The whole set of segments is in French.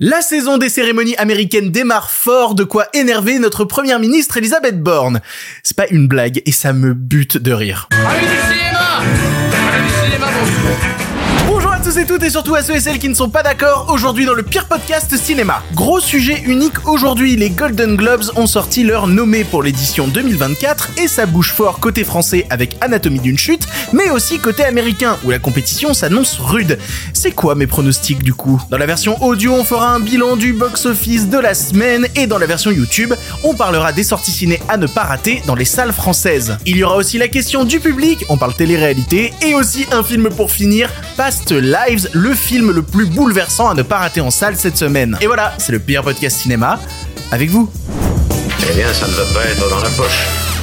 La saison des cérémonies américaines démarre fort, de quoi énerver notre première ministre Elisabeth Borne. C'est pas une blague et ça me bute de rire. Tous et toutes et surtout à ceux et celles qui ne sont pas d'accord aujourd'hui dans le pire podcast cinéma. Gros sujet unique aujourd'hui, les Golden Globes ont sorti leur nommé pour l'édition 2024 et ça bouge fort côté français avec Anatomie d'une chute, mais aussi côté américain où la compétition s'annonce rude. C'est quoi mes pronostics du coup? Dans la version audio, on fera un bilan du box-office de la semaine et dans la version YouTube, on parlera des sorties ciné à ne pas rater dans les salles françaises. Il y aura aussi la question du public, on parle télé-réalité et aussi un film pour finir, Past Le film le plus bouleversant à ne pas rater en salle cette semaine. Et voilà, c'est le pire podcast cinéma avec vous. Eh bien, ça ne va pas être dans la poche.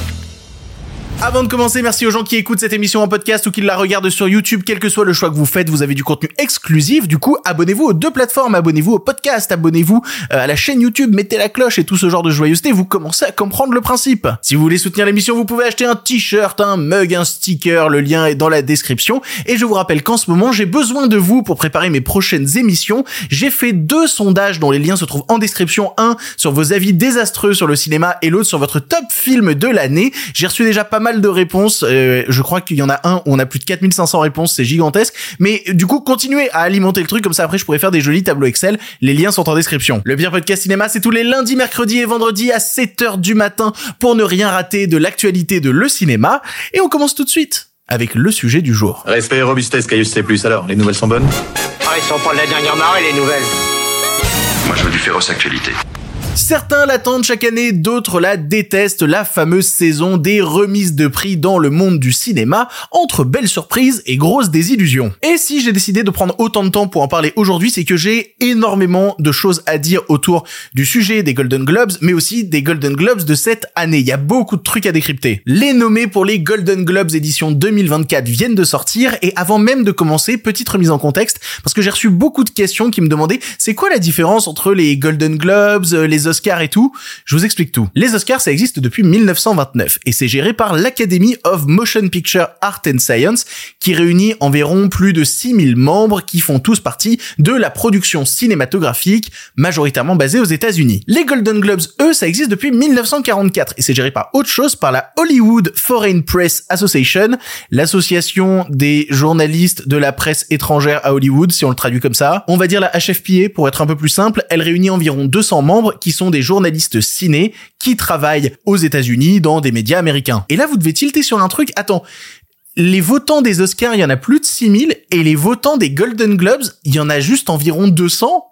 Avant de commencer, merci aux gens qui écoutent cette émission en podcast ou qui la regardent sur YouTube, quel que soit le choix que vous faites, vous avez du contenu exclusif. Du coup, abonnez-vous aux deux plateformes, abonnez-vous au podcast, abonnez-vous euh, à la chaîne YouTube, mettez la cloche et tout ce genre de joyeuseté, vous commencez à comprendre le principe. Si vous voulez soutenir l'émission, vous pouvez acheter un t-shirt, un mug, un sticker, le lien est dans la description. Et je vous rappelle qu'en ce moment, j'ai besoin de vous pour préparer mes prochaines émissions. J'ai fait deux sondages dont les liens se trouvent en description, un sur vos avis désastreux sur le cinéma et l'autre sur votre top film de l'année. J'ai reçu déjà pas mal de réponses. Euh, je crois qu'il y en a un où on a plus de 4500 réponses, c'est gigantesque. Mais du coup, continuez à alimenter le truc, comme ça après je pourrais faire des jolis tableaux Excel. Les liens sont en description. Le pire podcast cinéma, c'est tous les lundis, mercredis et vendredis à 7h du matin pour ne rien rater de l'actualité de le cinéma. Et on commence tout de suite avec le sujet du jour. Respect et robustesse, Caius C+. Alors, les nouvelles sont bonnes? Ah, ils sont pas de la dernière marée, les nouvelles Moi, je veux du féroce actualité. Certains l'attendent chaque année, d'autres la détestent, la fameuse saison des remises de prix dans le monde du cinéma, entre belles surprises et grosses désillusions. Et si j'ai décidé de prendre autant de temps pour en parler aujourd'hui, c'est que j'ai énormément de choses à dire autour du sujet des Golden Globes, mais aussi des Golden Globes de cette année. Il y a beaucoup de trucs à décrypter. Les nommés pour les Golden Globes édition 2024 viennent de sortir, et avant même de commencer, petite remise en contexte, parce que j'ai reçu beaucoup de questions qui me demandaient c'est quoi la différence entre les Golden Globes, les Oscars et tout, je vous explique tout. Les Oscars, ça existe depuis 1929 et c'est géré par l'Academy of Motion Picture Art and Science qui réunit environ plus de 6000 membres qui font tous partie de la production cinématographique majoritairement basée aux États-Unis. Les Golden Globes, eux, ça existe depuis 1944 et c'est géré par autre chose par la Hollywood Foreign Press Association, l'association des journalistes de la presse étrangère à Hollywood, si on le traduit comme ça. On va dire la HFPA pour être un peu plus simple. Elle réunit environ 200 membres qui sont des journalistes ciné qui travaillent aux États-Unis dans des médias américains. Et là, vous devez tilter sur un truc. Attends. Les votants des Oscars, il y en a plus de 6000 et les votants des Golden Globes, il y en a juste environ 200.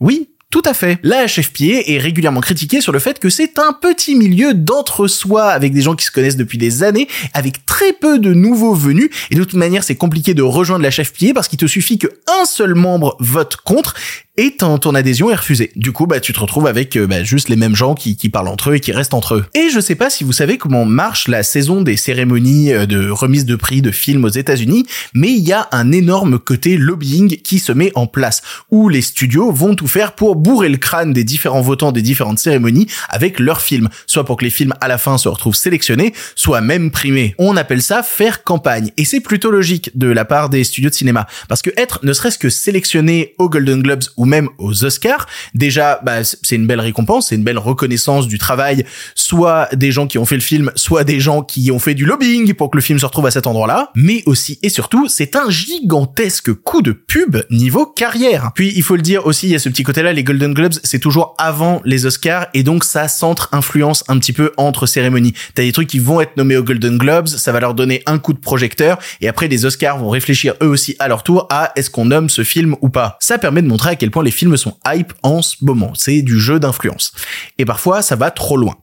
Oui, tout à fait. La HFPA est régulièrement critiquée sur le fait que c'est un petit milieu d'entre-soi avec des gens qui se connaissent depuis des années, avec très peu de nouveaux venus. Et de toute manière, c'est compliqué de rejoindre la HFPA parce qu'il te suffit que un seul membre vote contre et ton, ton adhésion est refusée. Du coup, bah, tu te retrouves avec euh, bah, juste les mêmes gens qui, qui parlent entre eux et qui restent entre eux. Et je sais pas si vous savez comment marche la saison des cérémonies euh, de remise de prix de films aux États-Unis, mais il y a un énorme côté lobbying qui se met en place, où les studios vont tout faire pour bourrer le crâne des différents votants des différentes cérémonies avec leurs films, soit pour que les films à la fin se retrouvent sélectionnés, soit même primés. On appelle ça faire campagne, et c'est plutôt logique de la part des studios de cinéma, parce que être ne serait-ce que sélectionné aux Golden Globes ou même aux Oscars, déjà, bah, c'est une belle récompense, c'est une belle reconnaissance du travail, soit des gens qui ont fait le film, soit des gens qui ont fait du lobbying pour que le film se retrouve à cet endroit-là, mais aussi et surtout, c'est un gigantesque coup de pub niveau carrière. Puis, il faut le dire aussi, il y a ce petit côté-là, les Golden Globes, c'est toujours avant les Oscars, et donc ça centre, influence un petit peu entre cérémonies. T'as des trucs qui vont être nommés aux Golden Globes, ça va leur donner un coup de projecteur, et après les Oscars vont réfléchir eux aussi à leur tour à est-ce qu'on nomme ce film ou pas. Ça permet de montrer à quel point les films sont hype en ce moment. C'est du jeu d'influence. Et parfois, ça va trop loin.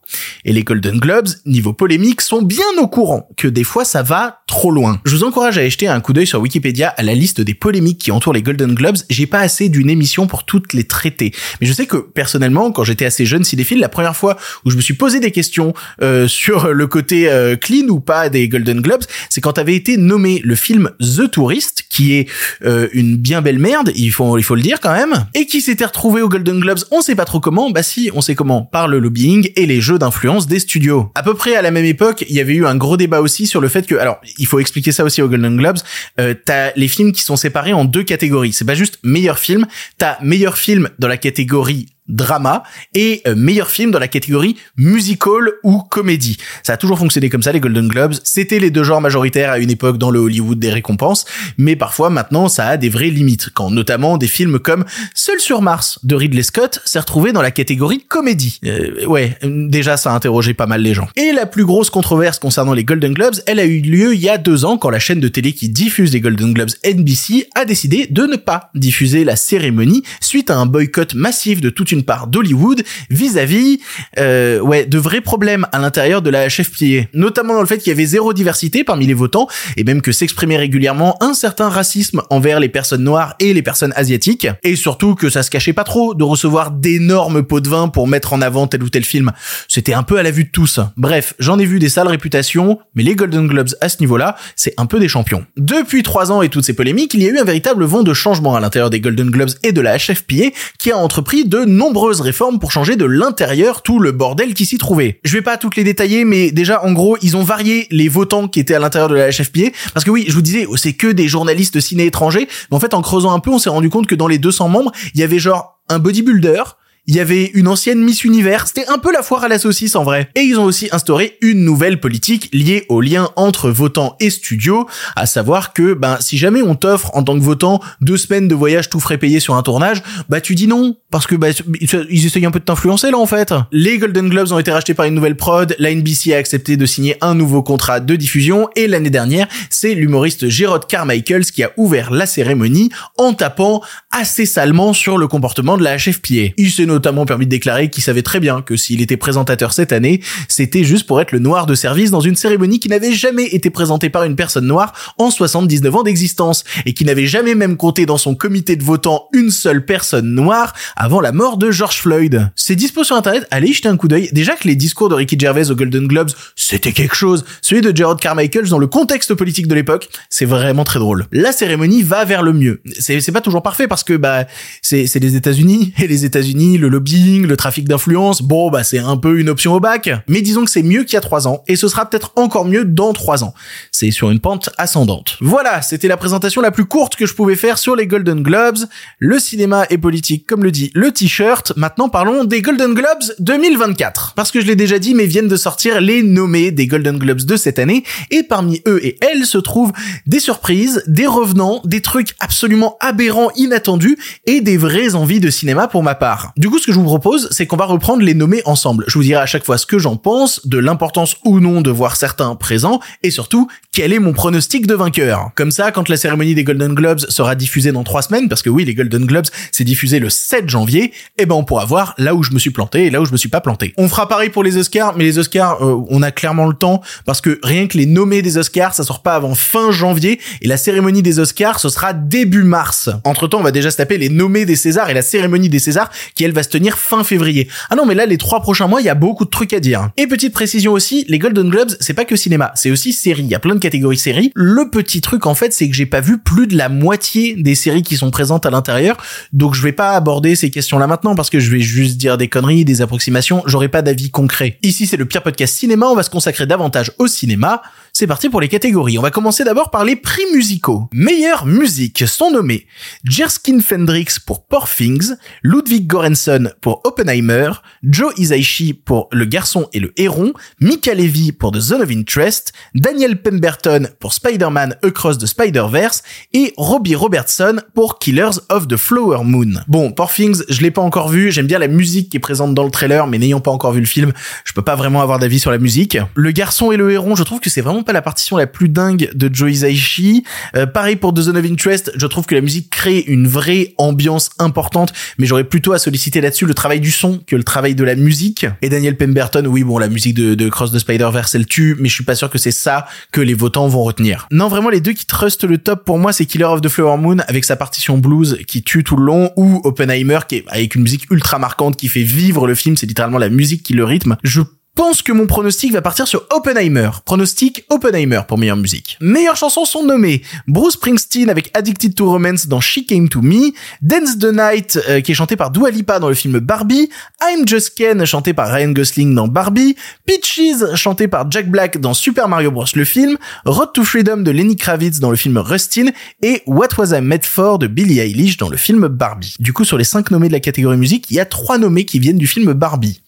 Et les Golden Globes, niveau polémique, sont bien au courant que des fois ça va trop loin. Je vous encourage à jeter un coup d'œil sur Wikipédia à la liste des polémiques qui entourent les Golden Globes. J'ai pas assez d'une émission pour toutes les traiter. Mais je sais que personnellement, quand j'étais assez jeune cinéphile, la première fois où je me suis posé des questions euh, sur le côté euh, clean ou pas des Golden Globes, c'est quand avait été nommé le film The Tourist, qui est euh, une bien belle merde, il faut, il faut le dire quand même, et qui s'était retrouvé aux Golden Globes, on sait pas trop comment, bah si, on sait comment, par le lobbying et les jeux d'influence des studios. À peu près à la même époque, il y avait eu un gros débat aussi sur le fait que, alors, il faut expliquer ça aussi aux Golden Globes, euh, t'as les films qui sont séparés en deux catégories. C'est pas juste meilleur film, t'as meilleur film dans la catégorie drama et euh, meilleur film dans la catégorie musical ou comédie. Ça a toujours fonctionné comme ça les Golden Globes. C'était les deux genres majoritaires à une époque dans le Hollywood des récompenses, mais parfois maintenant ça a des vraies limites quand notamment des films comme Seul sur Mars de Ridley Scott s'est retrouvé dans la catégorie comédie. Euh, ouais, déjà ça a interrogé pas mal les gens. Et la plus grosse controverse concernant les Golden Globes, elle a eu lieu il y a deux ans quand la chaîne de télé qui diffuse les Golden Globes NBC a décidé de ne pas diffuser la cérémonie suite à un boycott massif de toute une part d'Hollywood vis-à-vis euh, ouais de vrais problèmes à l'intérieur de la HFPA, notamment dans le fait qu'il y avait zéro diversité parmi les votants et même que s'exprimait régulièrement un certain racisme envers les personnes noires et les personnes asiatiques et surtout que ça se cachait pas trop de recevoir d'énormes pots de vin pour mettre en avant tel ou tel film. C'était un peu à la vue de tous. Bref, j'en ai vu des sales réputations, mais les Golden Globes à ce niveau-là, c'est un peu des champions. Depuis trois ans et toutes ces polémiques, il y a eu un véritable vent de changement à l'intérieur des Golden Globes et de la HFPA qui a entrepris de nombreuses réformes pour changer de l'intérieur tout le bordel qui s'y trouvait. Je vais pas toutes les détailler, mais déjà, en gros, ils ont varié les votants qui étaient à l'intérieur de la HFPA, parce que oui, je vous disais, c'est que des journalistes ciné étrangers, mais en fait, en creusant un peu, on s'est rendu compte que dans les 200 membres, il y avait genre un bodybuilder, il y avait une ancienne Miss Univers, c'était un peu la foire à la saucisse en vrai. Et ils ont aussi instauré une nouvelle politique liée au lien entre votants et studios, à savoir que ben si jamais on t'offre en tant que votant deux semaines de voyage tout frais payé sur un tournage, bah tu dis non parce que bah, ils essayent un peu de t'influencer là en fait. Les Golden Globes ont été rachetés par une nouvelle prod, la NBC a accepté de signer un nouveau contrat de diffusion et l'année dernière, c'est l'humoriste Gerard Carmichaels qui a ouvert la cérémonie en tapant assez salement sur le comportement de la HFPA. Il notamment permis de déclarer qu'il savait très bien que s'il était présentateur cette année, c'était juste pour être le noir de service dans une cérémonie qui n'avait jamais été présentée par une personne noire en 79 ans d'existence et qui n'avait jamais même compté dans son comité de votants une seule personne noire avant la mort de George Floyd. C'est dispo sur internet, allez jeter un coup d'œil. Déjà que les discours de Ricky Gervais aux Golden Globes, c'était quelque chose. Celui de Gerard Carmichael dans le contexte politique de l'époque, c'est vraiment très drôle. La cérémonie va vers le mieux. C'est pas toujours parfait parce que bah c'est les États-Unis et les États-Unis le lobbying, le trafic d'influence, bon bah c'est un peu une option au bac, mais disons que c'est mieux qu'il y a trois ans, et ce sera peut-être encore mieux dans trois ans. C'est sur une pente ascendante. Voilà, c'était la présentation la plus courte que je pouvais faire sur les Golden Globes. Le cinéma est politique, comme le dit le t-shirt. Maintenant parlons des Golden Globes 2024. Parce que je l'ai déjà dit, mais viennent de sortir les nommés des Golden Globes de cette année, et parmi eux et elles se trouvent des surprises, des revenants, des trucs absolument aberrants, inattendus, et des vraies envies de cinéma pour ma part. Coup, ce que je vous propose, c'est qu'on va reprendre les nommer ensemble. Je vous dirai à chaque fois ce que j'en pense, de l'importance ou non de voir certains présents, et surtout, quel est mon pronostic de vainqueur. Comme ça, quand la cérémonie des Golden Globes sera diffusée dans trois semaines, parce que oui, les Golden Globes, c'est diffusé le 7 janvier, eh ben on pourra voir là où je me suis planté et là où je me suis pas planté. On fera pareil pour les Oscars, mais les Oscars, euh, on a clairement le temps, parce que rien que les nommés des Oscars, ça sort pas avant fin janvier, et la cérémonie des Oscars, ce sera début mars. Entre temps, on va déjà se taper les nommés des Césars et la cérémonie des Césars, qui elle va se tenir fin février. Ah non, mais là, les trois prochains mois, il y a beaucoup de trucs à dire. Et petite précision aussi, les Golden Globes, c'est pas que cinéma, c'est aussi série. Il y a plein de catégories séries. Le petit truc, en fait, c'est que j'ai pas vu plus de la moitié des séries qui sont présentes à l'intérieur. Donc, je vais pas aborder ces questions-là maintenant parce que je vais juste dire des conneries, des approximations. J'aurai pas d'avis concret. Ici, c'est le pire podcast cinéma. On va se consacrer davantage au cinéma. C'est parti pour les catégories. On va commencer d'abord par les prix musicaux. Meilleure musique sont nommés Jerskin Fendrix pour Poor Things, Ludwig Göransson pour Oppenheimer, Joe Hisaishi pour Le Garçon et le Héron, Mika Levy pour The Zone of Interest, Daniel Pemberton pour Spider-Man Across the Spider-Verse et Robbie Robertson pour Killers of the Flower Moon. Bon, Poor Things, je l'ai pas encore vu, j'aime bien la musique qui est présente dans le trailer, mais n'ayant pas encore vu le film, je peux pas vraiment avoir d'avis sur la musique. Le Garçon et le Héron, je trouve que c'est vraiment pas la partition la plus dingue de Joe Hisaishi. Euh, pareil pour The Zone of Interest, je trouve que la musique crée une vraie ambiance importante, mais j'aurais plutôt à solliciter là-dessus le travail du son que le travail de la musique. Et Daniel Pemberton, oui, bon, la musique de, de Cross the Spider-Verse, elle tue, mais je suis pas sûr que c'est ça que les votants vont retenir. Non, vraiment, les deux qui trustent le top pour moi, c'est Killer of the Flower Moon avec sa partition blues qui tue tout le long, ou Oppenheimer qui est avec une musique ultra marquante qui fait vivre le film, c'est littéralement la musique qui le rythme. Je pense que mon pronostic va partir sur Oppenheimer. Pronostic Oppenheimer pour meilleure musique. Meilleures chansons sont nommées Bruce Springsteen avec Addicted to Romance dans She Came to Me, Dance the Night euh, qui est chanté par Dua Lipa dans le film Barbie, I'm Just Ken chanté par Ryan Gosling dans Barbie, Peaches chanté par Jack Black dans Super Mario Bros le film, Road to Freedom de Lenny Kravitz dans le film Rustin et What Was I Made For de Billie Eilish dans le film Barbie. Du coup, sur les cinq nommés de la catégorie musique, il y a trois nommés qui viennent du film Barbie.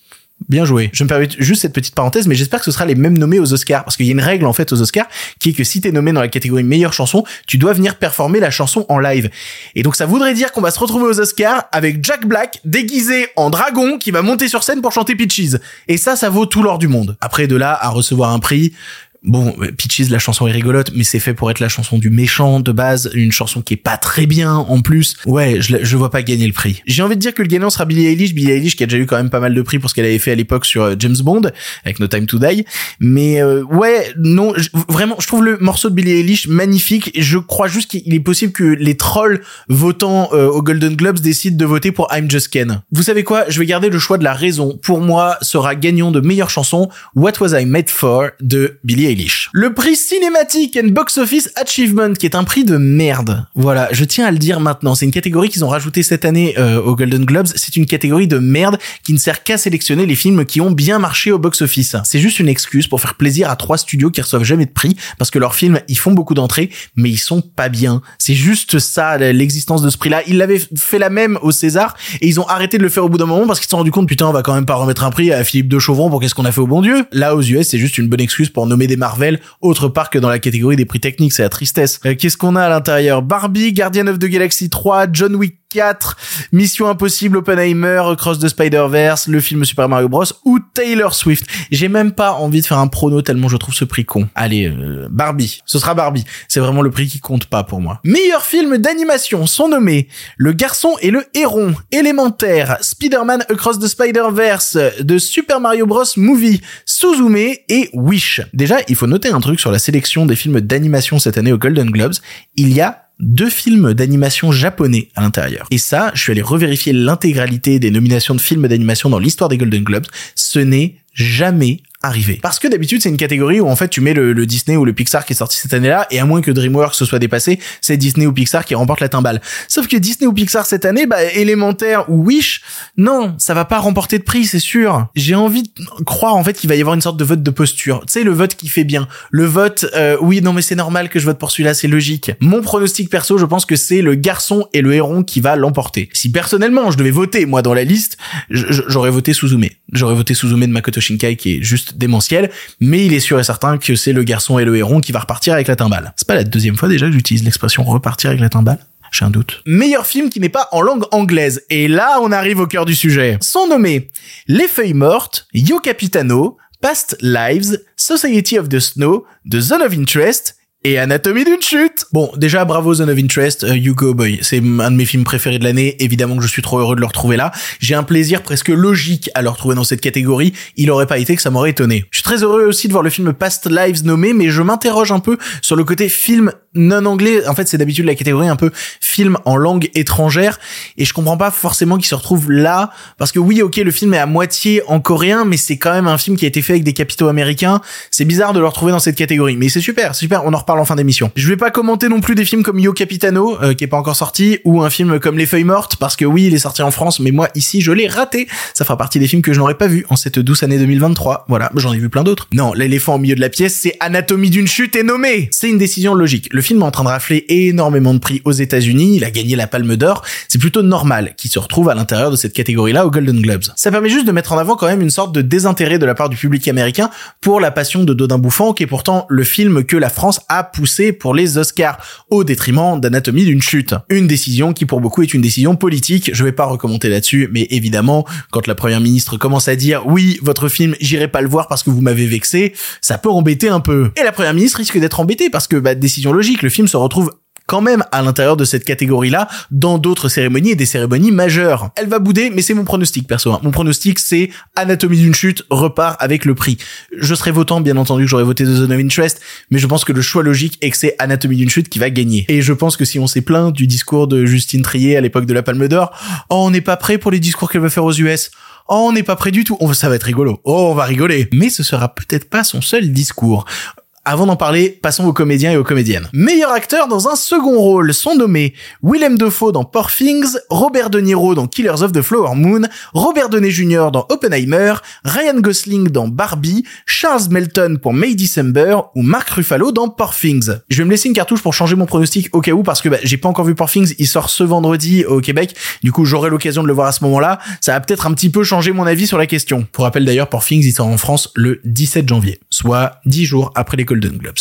Bien joué. Je me permets juste cette petite parenthèse, mais j'espère que ce sera les mêmes nommés aux Oscars, parce qu'il y a une règle en fait aux Oscars qui est que si t'es nommé dans la catégorie meilleure chanson, tu dois venir performer la chanson en live. Et donc ça voudrait dire qu'on va se retrouver aux Oscars avec Jack Black déguisé en dragon qui va monter sur scène pour chanter Peaches. Et ça, ça vaut tout l'or du monde. Après de là à recevoir un prix, Bon, Peaches, la chanson est rigolote, mais c'est fait pour être la chanson du méchant de base, une chanson qui est pas très bien en plus. Ouais, je, je vois pas gagner le prix. J'ai envie de dire que le gagnant sera Billie Eilish, Billie Eilish qui a déjà eu quand même pas mal de prix pour ce qu'elle avait fait à l'époque sur euh, James Bond avec No Time to Die. Mais euh, ouais, non, vraiment, je trouve le morceau de Billie Eilish magnifique. Je crois juste qu'il est possible que les trolls votant euh, aux Golden Globes décident de voter pour I'm Just Ken. Vous savez quoi? Je vais garder le choix de la raison. Pour moi, sera gagnant de meilleure chanson What Was I Made For de Billie le prix cinématique and box office achievement, qui est un prix de merde. Voilà, je tiens à le dire maintenant. C'est une catégorie qu'ils ont rajouté cette année euh, aux Golden Globes. C'est une catégorie de merde qui ne sert qu'à sélectionner les films qui ont bien marché au box office. C'est juste une excuse pour faire plaisir à trois studios qui reçoivent jamais de prix parce que leurs films, ils font beaucoup d'entrées, mais ils sont pas bien. C'est juste ça, l'existence de ce prix-là. Ils l'avaient fait la même au César et ils ont arrêté de le faire au bout d'un moment parce qu'ils se sont rendu compte, putain, on va quand même pas remettre un prix à Philippe de Chauvron pour qu'est-ce qu'on a fait au bon Dieu. Là, aux US, c'est juste une bonne excuse pour nommer des Marvel autre part que dans la catégorie des prix techniques, c'est la tristesse. Euh, qu'est-ce qu'on a à l'intérieur? Barbie, Guardian of the Galaxy 3, John Wick 4, Mission Impossible, Oppenheimer, Cross the Spider-Verse, le film Super Mario Bros ou Taylor Swift. J'ai même pas envie de faire un prono tellement je trouve ce prix con. Allez, euh, Barbie. Ce sera Barbie. C'est vraiment le prix qui compte pas pour moi. Meilleur film d'animation sont nommés Le Garçon et le Héron, Élémentaire, Spider-Man Across the Spider-Verse, de Super Mario Bros Movie, Suzume et Wish. Déjà, il faut noter un truc sur la sélection des films d'animation cette année aux Golden Globes. Il y a deux films d'animation japonais à l'intérieur. Et ça, je suis allé revérifier l'intégralité des nominations de films d'animation dans l'histoire des Golden Globes. Ce n'est jamais Parce que d'habitude, c'est une catégorie où en fait tu mets le, Disney ou le Pixar qui est sorti cette année-là, et à moins que DreamWorks se soit dépassé, c'est Disney ou Pixar qui remporte la timbale. Sauf que Disney ou Pixar cette année, bah, élémentaire ou Wish, non, ça va pas remporter de prix, c'est sûr. J'ai envie de croire en fait qu'il va y avoir une sorte de vote de posture. Tu sais, le vote qui fait bien. Le vote, euh, oui, non mais c'est normal que je vote pour celui-là, c'est logique. Mon pronostic perso, je pense que c'est le garçon et le héron qui va l'emporter. Si personnellement je devais voter, moi, dans la liste, j'aurais voté Suzume. J'aurais voté Suzume de Makoto Shinkai qui est juste démentiel, mais il est sûr et certain que c'est le garçon et le héron qui va repartir avec la timbale. C'est pas la deuxième fois déjà que j'utilise l'expression repartir avec la timbale? J'ai un doute. Meilleur film qui n'est pas en langue anglaise. Et là, on arrive au cœur du sujet. Sont nommés Les Feuilles Mortes, Yo Capitano, Past Lives, Society of the Snow, The Zone of Interest et Anatomie d'une chute. Bon, déjà bravo Zone of Interest, uh, You Go Boy, c'est un de mes films préférés de l'année. Évidemment que je suis trop heureux de le retrouver là. J'ai un plaisir presque logique à le retrouver dans cette catégorie. Il aurait pas été que ça m'aurait étonné. Je suis très heureux aussi de voir le film Past Lives nommé, mais je m'interroge un peu sur le côté film non anglais. En fait, c'est d'habitude la catégorie un peu film en langue étrangère, et je comprends pas forcément qu'il se retrouve là, parce que oui, ok, le film est à moitié en coréen, mais c'est quand même un film qui a été fait avec des capitaux américains. C'est bizarre de le retrouver dans cette catégorie, mais c'est super, super. On en reparle en fin d'émission. Je vais pas commenter non plus des films comme Yo Capitano, euh, qui est pas encore sorti, ou un film comme Les Feuilles Mortes, parce que oui, il est sorti en France, mais moi ici je l'ai raté. Ça fera partie des films que je n'aurais pas vu en cette douce année 2023. Voilà, j'en ai vu plein d'autres. Non, l'éléphant au milieu de la pièce, c'est Anatomie d'une chute et nommé. C'est une décision logique. Le film est en train de rafler énormément de prix aux États-Unis. Il a gagné la Palme d'Or. C'est plutôt normal qu'il se retrouve à l'intérieur de cette catégorie-là aux Golden Globes. Ça permet juste de mettre en avant quand même une sorte de désintérêt de la part du public américain pour la passion de Dodin Bouffant, qui est pourtant le film que la France a poussé pour les Oscars, au détriment d'Anatomie d'une chute. Une décision qui pour beaucoup est une décision politique. Je vais pas recommenter là-dessus, mais évidemment, quand la première ministre commence à dire oui, votre film, j'irai pas le voir parce que vous m'avez vexé, ça peut embêter un peu. Et la première ministre risque d'être embêtée parce que, bah, décision logique, le film se retrouve quand même à l'intérieur de cette catégorie-là dans d'autres cérémonies et des cérémonies majeures. Elle va bouder, mais c'est mon pronostic perso. Hein. Mon pronostic, c'est Anatomie d'une chute repart avec le prix. Je serais votant, bien entendu, que j'aurais voté The Zone of Interest, mais je pense que le choix logique est que c'est Anatomie d'une chute qui va gagner. Et je pense que si on s'est plaint du discours de Justine Trier à l'époque de la Palme d'Or, oh, on n'est pas prêt pour les discours qu'elle veut faire aux US Oh, on n'est pas prêt du tout. On, ça va être rigolo. Oh, on va rigoler. Mais ce sera peut-être pas son seul discours. Avant d'en parler, passons aux comédiens et aux comédiennes. Meilleur acteur dans un second rôle sont nommés Willem Dafoe dans Poor Robert De Niro dans Killers of the Flower Moon, Robert Downey Jr. dans Oppenheimer, Ryan Gosling dans Barbie, Charles Melton pour May December ou Mark Ruffalo dans Poor. Je vais me laisser une cartouche pour changer mon pronostic au cas où parce que bah, j'ai pas encore vu Poor il sort ce vendredi au Québec, du coup j'aurai l'occasion de le voir à ce moment-là. Ça va peut-être un petit peu changer mon avis sur la question. Pour rappel d'ailleurs, Poor il sort en France le 17 janvier, soit 10 jours après les Golden Globes.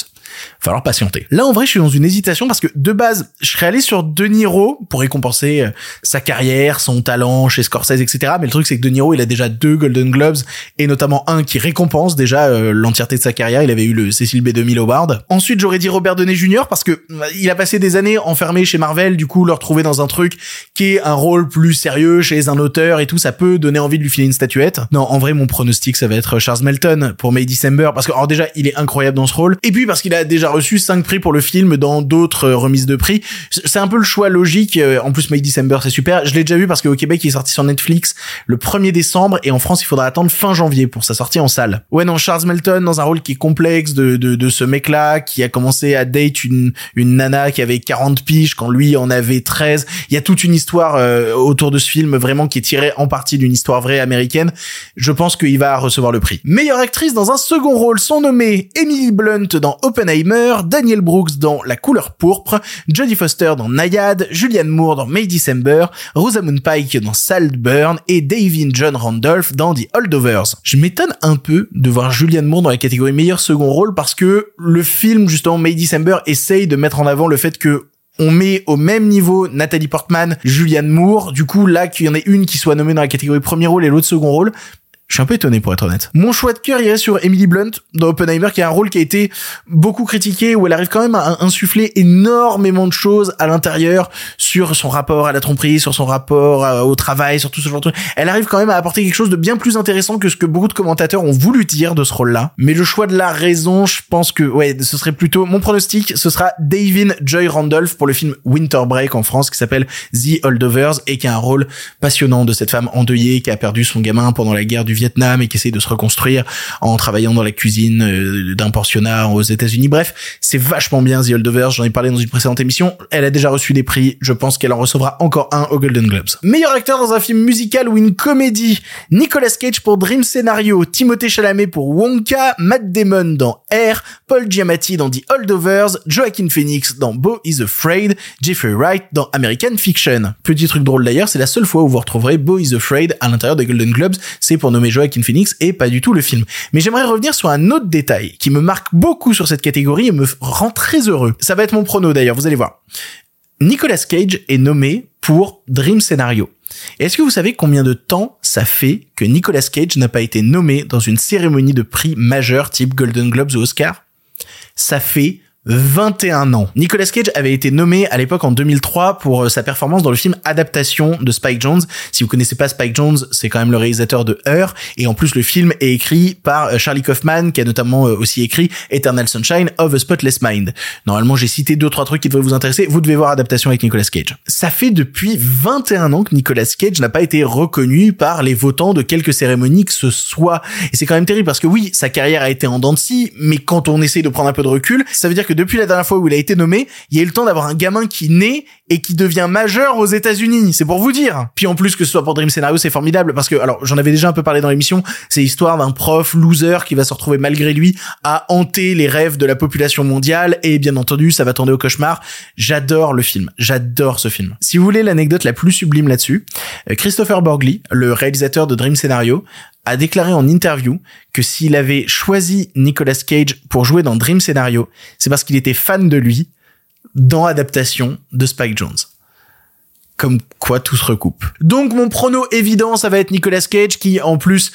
Falloir patienter. Là, en vrai, je suis dans une hésitation parce que de base, je serais allé sur De Niro pour récompenser euh, sa carrière, son talent chez Scorsese, etc. Mais le truc, c'est que De Niro, il a déjà deux Golden Globes et notamment un qui récompense déjà euh, l'entièreté de sa carrière. Il avait eu le Cecil B2000 Award. Ensuite, j'aurais dit Robert Downey Jr. parce que euh, il a passé des années enfermé chez Marvel. Du coup, le retrouver dans un truc qui est un rôle plus sérieux chez un auteur et tout, ça peut donner envie de lui filer une statuette. Non, en vrai, mon pronostic, ça va être Charles Melton pour May December parce que alors déjà, il est incroyable dans ce rôle. Et puis parce qu'il a déjà reçu 5 prix pour le film dans d'autres euh, remises de prix. C'est un peu le choix logique. Euh, En plus, May December, c'est super. Je l'ai déjà vu parce qu'au Québec, il est sorti sur Netflix le 1er décembre et en France, il faudra attendre fin janvier pour sa sortie en salle. Ouais, non, Charles Melton dans un rôle qui est complexe de, de, de ce mec-là qui a commencé à date une, une nana qui avait 40 piges quand lui en avait 13. Il y a toute une histoire euh, autour de ce film vraiment qui est tirée en partie d'une histoire vraie américaine. Je pense qu'il va recevoir le prix. Meilleure actrice dans un second rôle sont nommées Emily Blunt dans Daniel Brooks dans La couleur pourpre, Jodie Foster dans Nayad, Julianne Moore dans May December, Rosamund Pike dans Saltburn et Davin John Randolph dans The Holdovers. Je m'étonne un peu de voir Julianne Moore dans la catégorie meilleur second rôle parce que le film justement May December essaye de mettre en avant le fait que on met au même niveau Nathalie Portman, Julianne Moore. Du coup, là, qu'il y en ait une qui soit nommée dans la catégorie premier rôle et l'autre second rôle, je suis un peu étonné pour être honnête. Mon choix de cœur irait sur Emily Blunt dans Oppenheimer qui a un rôle qui a été beaucoup critiqué où elle arrive quand même à insuffler énormément de choses à l'intérieur sur son rapport à la tromperie, sur son rapport à- au travail, sur tout ce genre de trucs. Elle arrive quand même à apporter quelque chose de bien plus intéressant que ce que beaucoup de commentateurs ont voulu dire de ce rôle-là. Mais le choix de la raison, je pense que ouais, ce serait plutôt mon pronostic, ce sera Davin Joy Randolph pour le film Winter Break en France qui s'appelle The Holdovers et qui a un rôle passionnant de cette femme endeuillée qui a perdu son gamin pendant la guerre du Vietnam et qui essaie de se reconstruire en travaillant dans la cuisine euh, d'un pensionnat aux États-Unis. Bref, c'est vachement bien The Holdovers, j'en ai parlé dans une précédente émission. Elle a déjà reçu des prix, je pense qu'elle en recevra encore un aux Golden Globes. Meilleur acteur dans un film musical ou une comédie, Nicolas Cage pour Dream Scenario, Timothée Chalamet pour Wonka, Matt Damon dans Air, Paul Giamatti dans The Holdovers, Joaquin Phoenix dans Beau is Afraid, Jeffrey Wright dans American Fiction. Petit truc drôle d'ailleurs, c'est la seule fois où vous retrouverez Beau is Afraid à l'intérieur des Golden Globes, c'est pour nommer Joaquin Phoenix et pas du tout le film. Mais j'aimerais revenir sur un autre détail qui me marque beaucoup sur cette catégorie et me rend très heureux. Ça va être mon prono d'ailleurs, vous allez voir. Nicolas Cage est nommé pour Dream Scenario. Est-ce que vous savez combien de temps ça fait que Nicolas Cage n'a pas été nommé dans une cérémonie de prix majeure type Golden Globes ou Oscar? Ça fait 21 ans. Nicolas Cage avait été nommé à l'époque en 2003 pour euh, sa performance dans le film Adaptation de Spike Jones. Si vous connaissez pas Spike Jones, c'est quand même le réalisateur de Her et en plus le film est écrit par euh, Charlie Kaufman qui a notamment euh, aussi écrit Eternal Sunshine of a Spotless Mind. Normalement, j'ai cité deux trois trucs qui devraient vous intéresser. Vous devez voir Adaptation avec Nicolas Cage. Ça fait depuis 21 ans que Nicolas Cage n'a pas été reconnu par les votants de quelques cérémonies que ce soit. Et c'est quand même terrible parce que oui, sa carrière a été en dents de scie, mais quand on essaye de prendre un peu de recul, ça veut dire que depuis la dernière fois où il a été nommé, il y a eu le temps d'avoir un gamin qui naît et qui devient majeur aux États-Unis. C'est pour vous dire. Puis en plus que ce soit pour Dream Scenario, c'est formidable parce que alors j'en avais déjà un peu parlé dans l'émission, c'est l'histoire d'un prof loser qui va se retrouver malgré lui à hanter les rêves de la population mondiale et bien entendu, ça va tourner au cauchemar. J'adore le film. J'adore ce film. Si vous voulez l'anecdote la plus sublime là-dessus, euh, Christopher Borgli, le réalisateur de Dream Scenario, a déclaré en interview que s'il avait choisi Nicolas Cage pour jouer dans Dream Scenario, c'est parce qu'il était fan de lui dans Adaptation de Spike Jones. Comme quoi tout se recoupe. Donc mon prono évident, ça va être Nicolas Cage qui en plus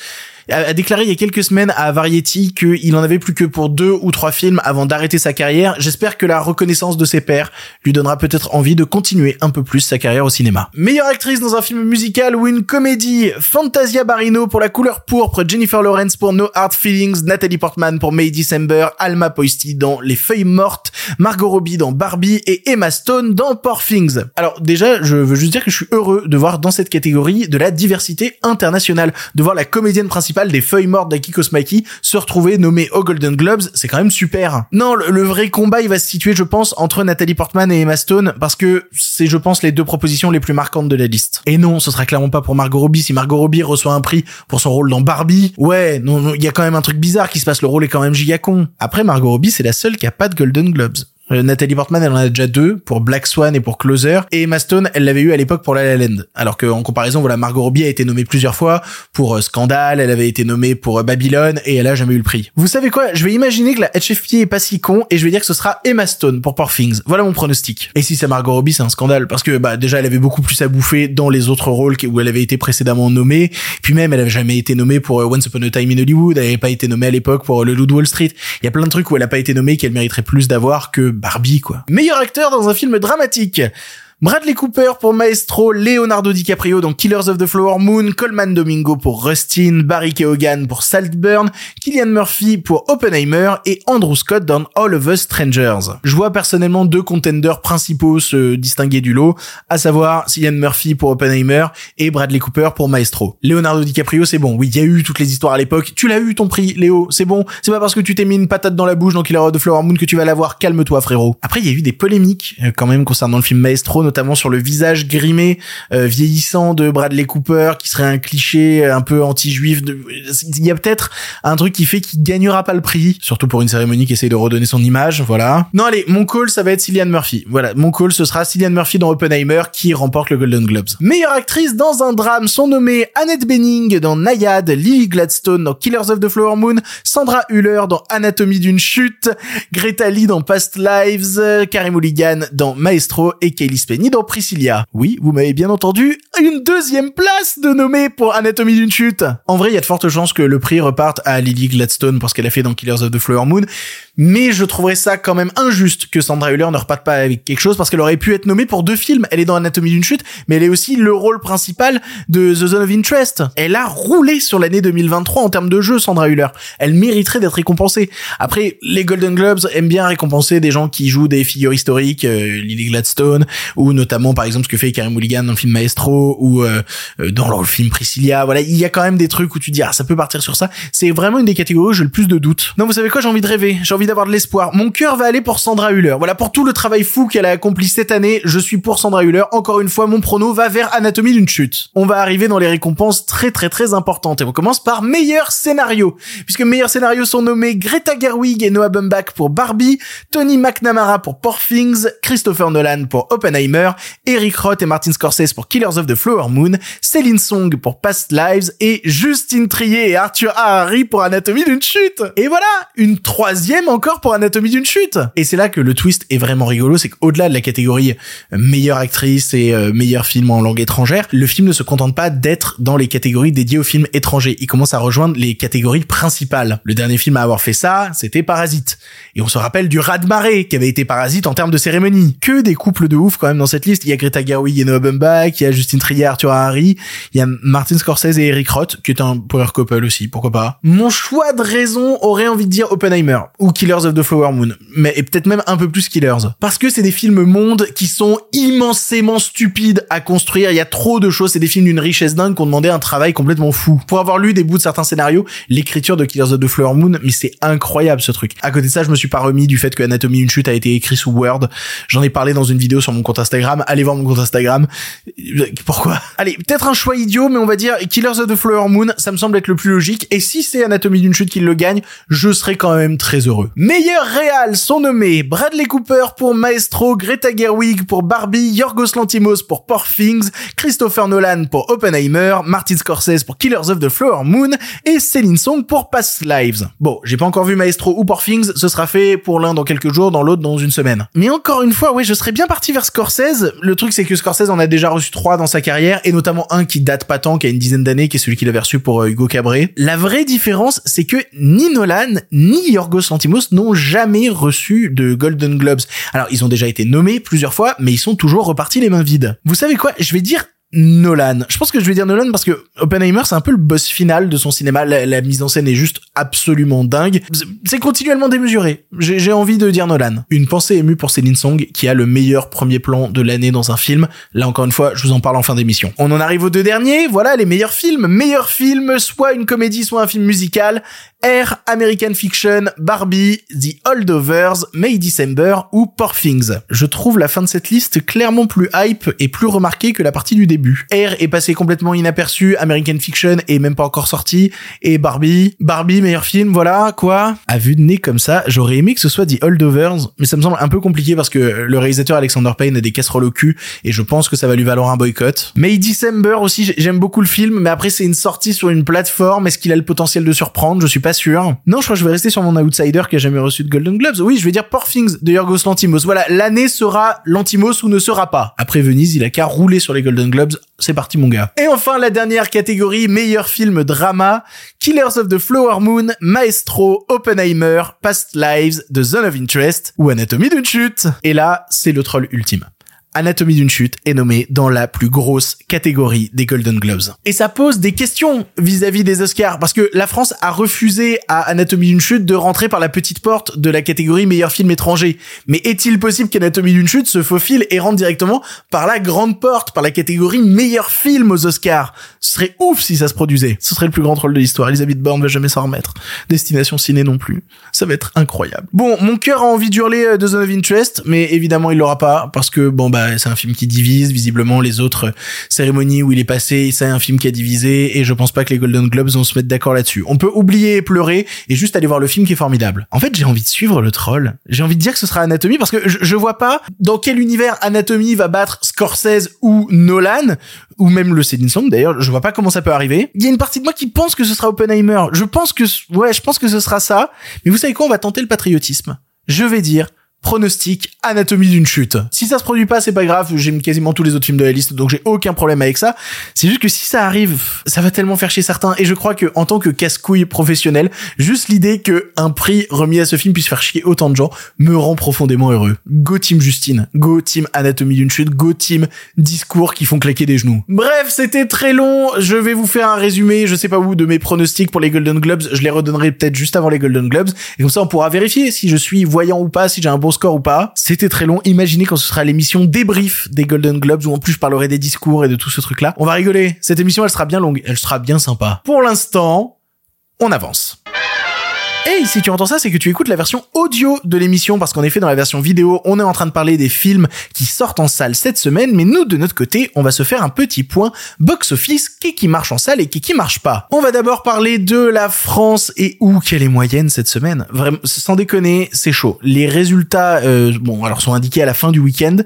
a, déclaré il y a quelques semaines à Variety qu'il en avait plus que pour deux ou trois films avant d'arrêter sa carrière. J'espère que la reconnaissance de ses pairs lui donnera peut-être envie de continuer un peu plus sa carrière au cinéma. Meilleure actrice dans un film musical ou une comédie, Fantasia Barrino pour La couleur pourpre, Jennifer Lawrence pour No Hard Feelings, Natalie Portman pour May December, Alma Poisty dans Les Feuilles Mortes, Margot Robbie dans Barbie et Emma Stone dans Poor Things. Alors déjà, je veux juste dire que je suis heureux de voir dans cette catégorie de la diversité internationale, de voir la comédienne principale des Feuilles Mortes d'Akiko Smikey se retrouver nommée aux Golden Globes, c'est quand même super. Non, le, le vrai combat, il va se situer, je pense, entre Natalie Portman et Emma Stone, parce que c'est, je pense, les deux propositions les plus marquantes de la liste. Et non, ce sera clairement pas pour Margot Robbie. Si Margot Robbie reçoit un prix pour son rôle dans Barbie, ouais, non, non, il y a quand même un truc bizarre qui se passe. Le rôle est quand même giga con. Après, Margot Robbie, c'est la seule qui a pas de Golden Globes. Euh, Nathalie Portman, elle en a déjà deux pour Black Swan et pour Closer. Et Emma Stone, elle l'avait eu à l'époque pour La La Land. Alors qu'en comparaison, voilà, Margot Robbie a été nommée plusieurs fois pour euh, Scandale, elle avait été nommée pour euh, Babylone et elle a jamais eu le prix. Vous savez quoi? Je vais imaginer que la HFP est pas si con et je vais dire que ce sera Emma Stone pour Poor Things. Voilà mon pronostic. Et si c'est Margot Robbie, c'est un scandale parce que bah déjà elle avait beaucoup plus à bouffer dans les autres rôles où elle avait été précédemment nommée. Puis même elle avait jamais été nommée pour euh, Once Upon a Time in Hollywood. Elle avait pas été nommée à l'époque pour euh, Le Loup de Wall Street. Il y a plein de trucs où elle a pas été nommée qu'elle mériterait plus d'avoir que Barbie quoi. Meilleur acteur dans un film dramatique. Bradley Cooper pour Maestro, Leonardo DiCaprio dans Killers of the Flower Moon, Coleman Domingo pour Rustin, Barry Keoghan pour Saltburn, Killian Murphy pour Oppenheimer et Andrew Scott dans All of Us Strangers. Je vois personnellement deux contenders principaux se distinguer du lot, à savoir Cillian Murphy pour Oppenheimer et Bradley Cooper pour Maestro. Leonardo DiCaprio, c'est bon. Oui, il y a eu toutes les histoires à l'époque. Tu l'as eu ton prix, Léo. C'est bon. C'est pas parce que tu t'es mis une patate dans la bouche dans Killers of the Flower Moon que tu vas l'avoir. Calme-toi, frérot. Après, il y a eu des polémiques euh, quand même concernant le film Maestro, notamment sur le visage grimé, euh, vieillissant de Bradley Cooper, qui serait un cliché un peu anti-juif. De... Il y a peut-être un truc qui fait qu'il gagnera pas le prix, surtout pour une cérémonie qui essaie de redonner son image, voilà. Non, allez, mon call, ça va être Cillian Murphy. Voilà, mon call, ce sera Cillian Murphy dans Oppenheimer qui remporte le Golden Globes. Meilleure actrice dans un drame sont nommées Annette Bening dans Nayad, Lily Gladstone dans Killers of the Flower Moon, Sandra Hüller dans Anatomie d'une chute, Greta Lee dans Past Lives, Carey Mulligan dans Maestro et Spenny dans Priscilla. Oui, vous m'avez bien entendu, une deuxième place de nommée pour Anatomie d'une chute. En vrai, il y a de fortes chances que le prix reparte à Lily Gladstone pour ce qu'elle a fait dans Killers of the Flower Moon, mais je trouverais ça quand même injuste que Sandra Hüller ne reparte pas avec quelque chose parce qu'elle aurait pu être nommée pour deux films. Elle est dans Anatomie d'une chute, mais elle est aussi le rôle principal de The Zone of Interest. Elle a roulé sur l'année 2023 en termes de jeu, Sandra Hüller. Elle mériterait d'être récompensée. Après, les Golden Globes aiment bien récompenser des gens qui jouent des figures historiques, euh, Lily Gladstone, ou notamment par exemple ce que fait Carey Mulligan dans le film Maestro, ou euh, euh, dans le film Priscilla. Voilà, il y a quand même des trucs où tu dis ah ça peut partir sur ça. C'est vraiment une des catégories où j'ai le plus de doutes. Non, vous savez quoi, j'ai envie de rêver, j'ai envie d'avoir de l'espoir. Mon cœur va aller pour Sandra Hüller. Voilà, pour tout le travail fou qu'elle a accompli cette année, je suis pour Sandra Hüller. Encore une fois, mon prono va vers Anatomie d'une chute. On va arriver dans les récompenses très très très importantes. Et on commence par meilleur scénario. Puisque meilleurs scénarios sont nommés Greta Gerwig et Noah Baumbach pour Barbie, Tony McNamara pour Poor Things, Christopher Nolan pour Oppenheimer, Eric Roth et Martin Scorsese pour Killers of the Flower Moon, Céline Song pour Past Lives et Justine Trier et Arthur Harari pour Anatomie d'une chute. Et voilà, une troisième encore pour Anatomie d'une chute. Et c'est là que le twist est vraiment rigolo, c'est qu'au-delà de la catégorie euh, meilleure actrice et euh, meilleur film en langue étrangère, le film ne se contente pas d'être dans les catégories dédiées aux films étrangers. Il commence à rejoindre les catégories principales. Le dernier film à avoir fait ça, c'était Parasite. Et on se rappelle du raz-de-marée qui avait été Parasite en termes de cérémonie. Que des couples de ouf quand même dans cette liste. Il y a Greta Gerwig et Noah Baumbach, il y a Justine Trier, Arthur Harari, il y a Martin Scorsese et Eric Roth, qui est un power couple aussi, pourquoi pas. Mon choix de raison aurait envie de dire Oppenheimer ou Killers of the Flower Moon, mais peut-être même un peu plus Killers. Parce que c'est des films mondes qui sont immensément stupides à construire, il y a trop de choses, c'est des films d'une richesse dingue qu'on demandait un travail complètement fou. Pour avoir lu des bouts de certains scénarios, l'écriture de Killers of the Flower Moon, mais c'est incroyable ce truc. À côté de ça, je me suis pas remis du fait que Anatomie une chute a été écrit sous Word. J'en ai parlé dans une vidéo sur mon compte Instagram. Allez voir mon compte Instagram. Pourquoi Allez, peut-être un choix idiot, mais on va dire Killers of the Flower Moon, ça me semble être le plus logique. Et si c'est Anatomie d'une chute qui le gagne, je serai quand même très heureux. Meilleur réal sont nommés Bradley Cooper pour Maestro, Greta Gerwig pour Barbie, Yorgos Lantimos pour Poor Christopher Nolan pour Oppenheimer, Martin Scorsese pour Killers of the Flower Moon et Céline Song pour Past Lives. Bon, j'ai pas encore vu Maestro ou Poor ce sera fait pour l'un dans quelques jours, dans l'autre dans une semaine. Mais encore une fois, oui, je serais bien parti vers Scorsese Le truc c'est que Scorsese en a déjà reçu trois dans sa carrière, et notamment un qui date pas tant, qui a une dizaine d'années, qui est celui qu'il avait reçu pour euh, Hugo Cabret. La vraie différence, c'est que ni Nolan, ni Yorgos Lantimos n'ont jamais reçu de Golden Globes. Alors, ils ont déjà été nommés plusieurs fois, mais ils sont toujours repartis les mains vides. Vous savez quoi? Je vais dire Nolan. Je pense que je vais dire Nolan parce que Oppenheimer c'est un peu le boss final de son cinéma. La, mise en scène est juste absolument dingue. C'est continuellement démesuré. J'ai envie de dire Nolan. Une pensée émue pour Céline Song qui a le meilleur premier plan de l'année dans un film. Là encore une fois, je vous en parle en fin d'émission. On en arrive aux deux derniers. Voilà les meilleurs films. Meilleurs films, soit une comédie, soit un film musical. Air, American Fiction, Barbie, The Holdovers, May December ou Poor Things. Je trouve la fin de cette liste clairement plus hype et plus remarquée que la partie du début. Air est passé complètement inaperçu, American Fiction est même pas encore sorti, et Barbie, Barbie meilleur film, voilà, quoi. À vue de nez comme ça, j'aurais aimé que ce soit The Holdovers, mais ça me semble un peu compliqué parce que le réalisateur Alexander Payne a des casseroles au cul, et je pense que ça va lui valoir un boycott. May December aussi, j'aime beaucoup le film, mais après c'est une sortie sur une plateforme, est-ce qu'il a le potentiel de surprendre? Je suis pas Non, je crois que je vais rester sur mon outsider qui a jamais reçu de Golden Globes. Oui, je vais dire Poor de Yorgos Lantimos. Voilà, l'année sera Lantimos ou ne sera pas. Après Venise, il a qu'à rouler sur les Golden Globes. C'est parti, mon gars. Et enfin, la dernière catégorie, meilleur film drama. Killers of the Flower Moon, Maestro, Oppenheimer, Past Lives, The Zone of Interest ou Anatomie d'une chute. Et là, c'est le troll ultime. Anatomie d'une chute est nommé dans la plus grosse catégorie des Golden Globes. Et ça pose des questions vis-à-vis des Oscars, parce que la France a refusé à Anatomie d'une chute de rentrer par la petite porte de la catégorie meilleur film étranger. Mais est-il possible qu'Anatomie d'une chute se faufile et rentre directement par la grande porte, par la catégorie meilleur film aux Oscars? Ce serait ouf si ça se produisait. Ce serait le plus grand troll de l'histoire. Elisabeth Borne va jamais s'en remettre. Destination ciné non plus. Ça va être incroyable. Bon, mon cœur a envie d'hurler euh, The Zone of Interest, mais évidemment il l'aura pas, parce que bon bah c'est un film qui divise. Visiblement, les autres cérémonies où il est passé, c'est un film qui a divisé, et je pense pas que les Golden Globes vont se mettre d'accord là-dessus. On peut oublier et pleurer, et juste aller voir le film qui est formidable. En fait, j'ai envie de suivre le troll. J'ai envie de dire que ce sera Anatomie, parce que je, je vois pas dans quel univers Anatomie va battre Scorsese ou Nolan, ou même le Céline Song d'ailleurs, je vois pas comment ça peut arriver. Il y a une partie de moi qui pense que ce sera Oppenheimer. Je pense que, ouais, je pense que ce sera ça. Mais vous savez quoi, on va tenter le patriotisme. Je vais dire pronostic anatomie d'une chute. Si ça se produit pas, c'est pas grave, j'aime quasiment tous les autres films de la liste, donc j'ai aucun problème avec ça. C'est juste que si ça arrive, ça va tellement faire chier certains, et je crois que en tant que casse-couille professionnel, juste l'idée que un prix remis à ce film puisse faire chier autant de gens me rend profondément heureux. Go team Justine, go team anatomie d'une chute, go team discours qui font claquer des genoux. Bref, c'était très long, je vais vous faire un résumé, je sais pas où, de mes pronostics pour les Golden Globes, je les redonnerai peut-être juste avant les Golden Globes, et comme ça on pourra vérifier si je suis voyant ou pas, si j'ai un bon score ou pas. C'était très long. Imaginez quand ce sera l'émission débrief des Golden Globes où en plus je parlerai des discours et de tout ce truc là. On va rigoler. Cette émission elle sera bien longue. Elle sera bien sympa. Pour l'instant, on avance. Hey, si tu entends ça, c'est que tu écoutes la version audio de l'émission, parce qu'en effet, dans la version vidéo, on est en train de parler des films qui sortent en salle cette semaine, mais nous, de notre côté, on va se faire un petit point box-office, qui qui marche en salle et qui qui marche pas. On va d'abord parler de la France et où quelle est moyenne cette semaine. Vraiment, sans déconner, c'est chaud. Les résultats, euh, bon, alors sont indiqués à la fin du week-end,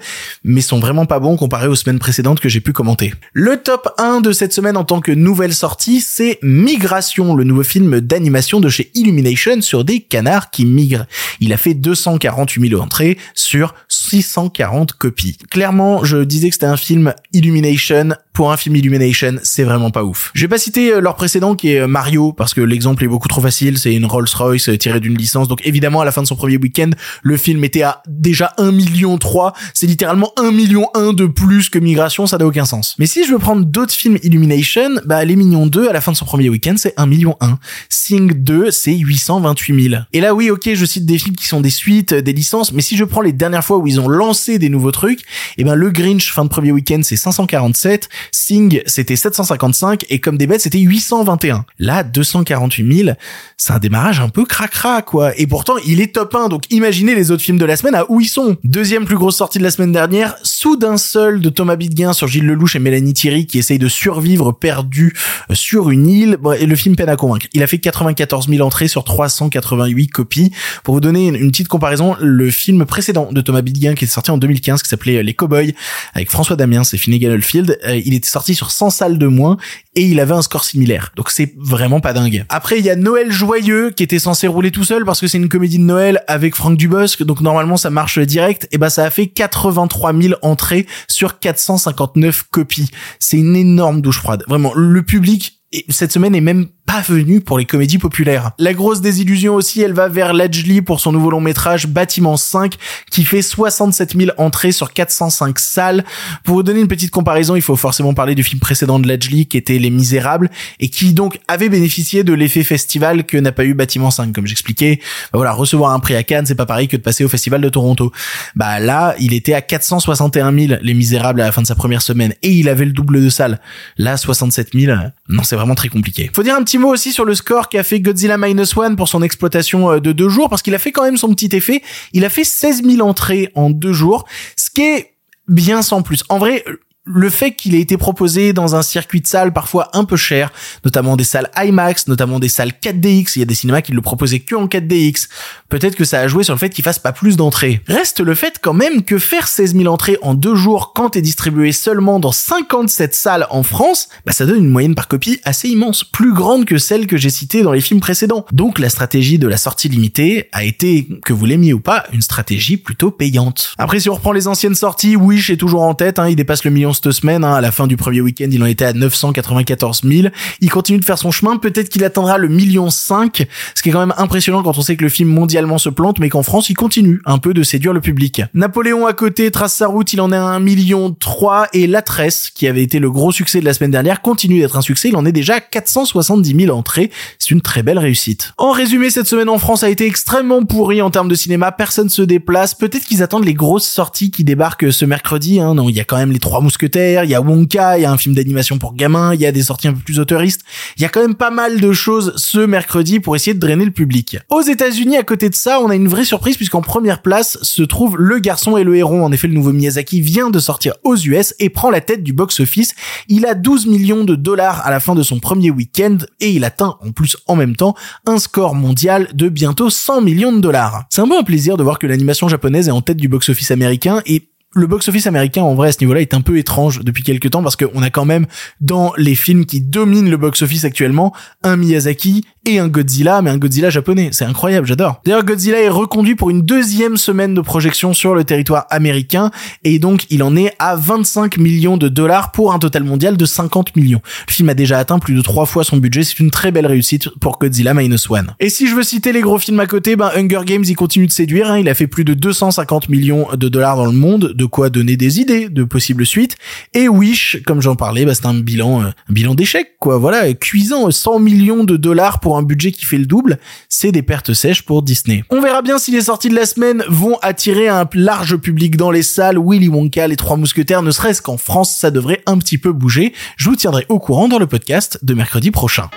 mais sont vraiment pas bons comparés aux semaines précédentes que j'ai pu commenter. Le top 1 de cette semaine en tant que nouvelle sortie, c'est Migration, le nouveau film d'animation de chez Illumination sur des canards qui migrent. Il a fait 248 000 entrées sur 640 copies. Clairement, je disais que c'était un film Illumination. Pour un film Illumination, c'est vraiment pas ouf. Je vais pas citer euh, leur précédent qui est euh, Mario parce que l'exemple est beaucoup trop facile. C'est une Rolls-Royce tirée d'une licence. Donc évidemment, à la fin de son premier week-end, le film était à déjà 1 million 3. C'est littéralement 1 million 1 de plus que Migration. Ça n'a aucun sens. Mais si je veux prendre d'autres films Illumination, bah Les Mignons 2 à la fin de son premier week-end, c'est 1 million 1. Sing 2, c'est 828 000. Et là, oui, ok, je cite des films qui sont des suites, des licences. Mais si je prends les dernières fois où ils ont lancé des nouveaux trucs, et ben le Grinch fin de premier week-end c'est 547, Sing c'était 755 et comme des bêtes c'était 821. Là 248 000, c'est un démarrage un peu cracra quoi. Et pourtant il est top 1 donc imaginez les autres films de la semaine à où ils sont. Deuxième plus grosse sortie de la semaine dernière, Soudain seul de Thomas Bidguin sur Gilles Lelouch et Mélanie Thierry qui essayent de survivre perdus sur une île. Bon, et le film peine à convaincre. Il a fait 94 000 entrées sur 388 copies. Pour vous donner une, une petite comparaison, le film précédent de Thomas Bidguin qui est sorti en 2015 qui s'appelait Les Cowboys avec François Damiens et Finnegan Oldfield, euh, il était sorti sur 100 salles de moins et il avait un score similaire. Donc c'est vraiment pas dingue. Après, il y a Noël Joyeux qui était censé rouler tout seul parce que c'est une comédie de Noël avec Franck Dubosc, donc normalement ça marche direct. Et ben ça a fait 83 000 entrées sur 459 copies. C'est une énorme douche froide. Vraiment, le public cette semaine est même pas venu pour les comédies populaires. La grosse désillusion aussi, elle va vers Ledgely pour son nouveau long métrage Bâtiment 5 qui fait 67 000 entrées sur 405 salles. Pour vous donner une petite comparaison, il faut forcément parler du film précédent de Ledgely qui était Les Misérables et qui donc avait bénéficié de l'effet festival que n'a pas eu Bâtiment 5 comme j'expliquais. Bah voilà, recevoir un prix à Cannes, c'est pas pareil que de passer au festival de Toronto. Bah là, il était à 461 000 Les Misérables à la fin de sa première semaine et il avait le double de salles. Là, 67 000, non, c'est vraiment très compliqué. Faut dire un petit mot aussi sur le score qu'a fait Godzilla Minus One pour son exploitation euh, de deux jours, parce qu'il a fait quand même son petit effet. Il a fait 16 000 entrées en deux jours, ce qui est bien sans plus. En vrai, le fait qu'il ait été proposé dans un circuit de salles parfois un peu cher, notamment des salles IMAX, notamment des salles 4DX, il y a des cinémas qui le proposaient que en 4DX, peut-être que ça a joué sur le fait qu'il fasse pas plus d'entrées. Reste le fait quand même que faire 16 000 entrées en deux jours quand t'es distribué seulement dans 57 salles en France, bah ça donne une moyenne par copie assez immense, plus grande que celle que j'ai citée dans les films précédents. Donc la stratégie de la sortie limitée a été, que vous l'aimiez ou pas, une stratégie plutôt payante. Après si on reprend les anciennes sorties, Wish est toujours en tête, hein, il dépasse le million cette semaine. Hein. À la fin du premier week-end, il en était à 994 000. Il continue de faire son chemin. Peut-être qu'il atteindra le million 5, ce qui est quand même impressionnant quand on sait que le film mondialement se plante, mais qu'en France, il continue un peu de séduire le public. Napoléon à côté trace sa route. Il en est à 1 million 3 et La Tresse, qui avait été le gros succès de la semaine dernière, continue d'être un succès. Il en est déjà à 470 000 entrées. C'est une très belle réussite. En résumé, cette semaine en France a été extrêmement pourrie en termes de cinéma. Personne se déplace. Peut-être qu'ils attendent les grosses sorties qui débarquent ce mercredi. Hein. Non, il y a quand même les trois mousquetaires il y a Wonka, il y a un film d'animation pour gamins, il y a des sorties un peu plus autoristes. Il y a quand même pas mal de choses ce mercredi pour essayer de drainer le public. Aux États-Unis, à côté de ça, on a une vraie surprise puisqu'en première place se trouve Le Garçon et le Héron. En effet, le nouveau Miyazaki vient de sortir aux US et prend la tête du box-office. Il a 12 millions de dollars à la fin de son premier week-end et il atteint en plus en même temps un score mondial de bientôt 100 millions de dollars. C'est un peu plaisir de voir que l'animation japonaise est en tête du box-office américain et le box-office américain, en vrai, à ce niveau-là, est un peu étrange depuis quelques temps parce qu'on a quand même, dans les films qui dominent le box-office actuellement, un Miyazaki et un Godzilla, mais un Godzilla japonais. C'est incroyable, j'adore. D'ailleurs, Godzilla est reconduit pour une deuxième semaine de projection sur le territoire américain et donc il en est à 25 millions de dollars pour un total mondial de 50 millions. Le film a déjà atteint plus de trois fois son budget. C'est une très belle réussite pour Godzilla Minus One. Et si je veux citer les gros films à côté, ben Hunger Games, il continue de séduire. Hein. Il a fait plus de 250 millions de dollars dans le monde de quoi donner des idées de possibles suites. Et Wish, comme j'en parlais, bah, c'est un bilan, euh, un bilan d'échec, quoi. Voilà, cuisant 100 millions de dollars pour un budget qui fait le double, c'est des pertes sèches pour Disney. On verra bien si les sorties de la semaine vont attirer un large public dans les salles. Willy Wonka, les trois mousquetaires, ne serait-ce qu'en France, ça devrait un petit peu bouger. Je vous tiendrai au courant dans le podcast de mercredi prochain.